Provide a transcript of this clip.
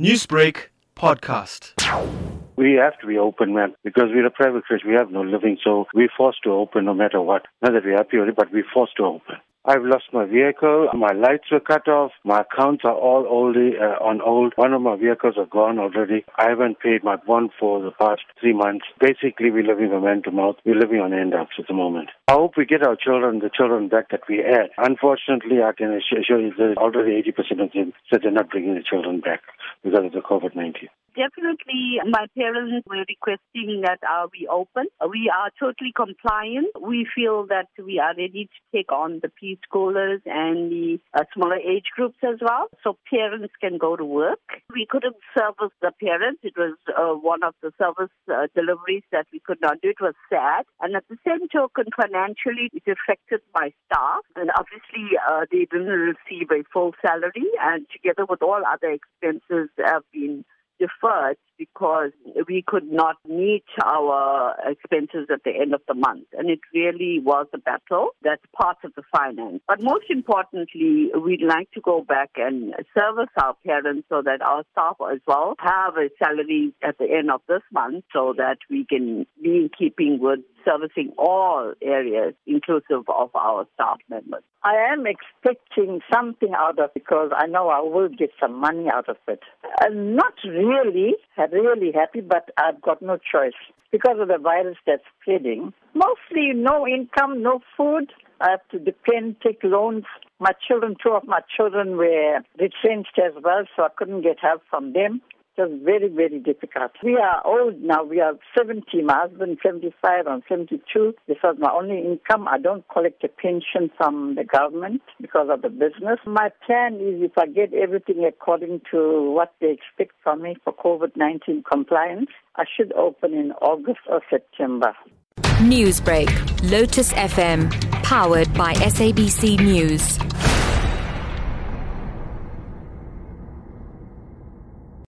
Newsbreak podcast. We have to be open, man, because we're a private church. We have no living, so we're forced to open no matter what. Not that we're it, but we're forced to open. I've lost my vehicle. My lights were cut off. My accounts are all oldie, uh, on old. One of my vehicles are gone already. I haven't paid my bond for the past three months. Basically, we're living from hand to mouth. We're living on end ups at the moment. I hope we get our children, the children back that we had. Unfortunately, I can assure you that already 80% of them said they're not bringing the children back because of the COVID-19. My parents were requesting that uh, we open. We are totally compliant. We feel that we are ready to take on the preschoolers and the uh, smaller age groups as well, so parents can go to work. We couldn't service the parents. It was uh, one of the service uh, deliveries that we could not do. It was sad. And at the same token, financially, it affected my staff. And obviously, uh, they didn't receive a full salary, and together with all other expenses, have been deferred because we could not meet our expenses at the end of the month. And it really was a battle. That's part of the finance. But most importantly, we'd like to go back and service our parents so that our staff as well have a salary at the end of this month so that we can be in keeping with servicing all areas inclusive of our staff members. I am expecting something out of it because I know I will get some money out of it. Uh, not really, really happy, but I've got no choice because of the virus that's spreading. Mostly no income, no food. I have to depend, take loans. My children, two of my children were retrenched as well, so I couldn't get help from them. Was very, very difficult. We are old now. We are 70. My husband 75. I'm 72. This was my only income. I don't collect a pension from the government because of the business. My plan is if I get everything according to what they expect from me for COVID-19 compliance, I should open in August or September. Newsbreak, Lotus FM, powered by SABC News.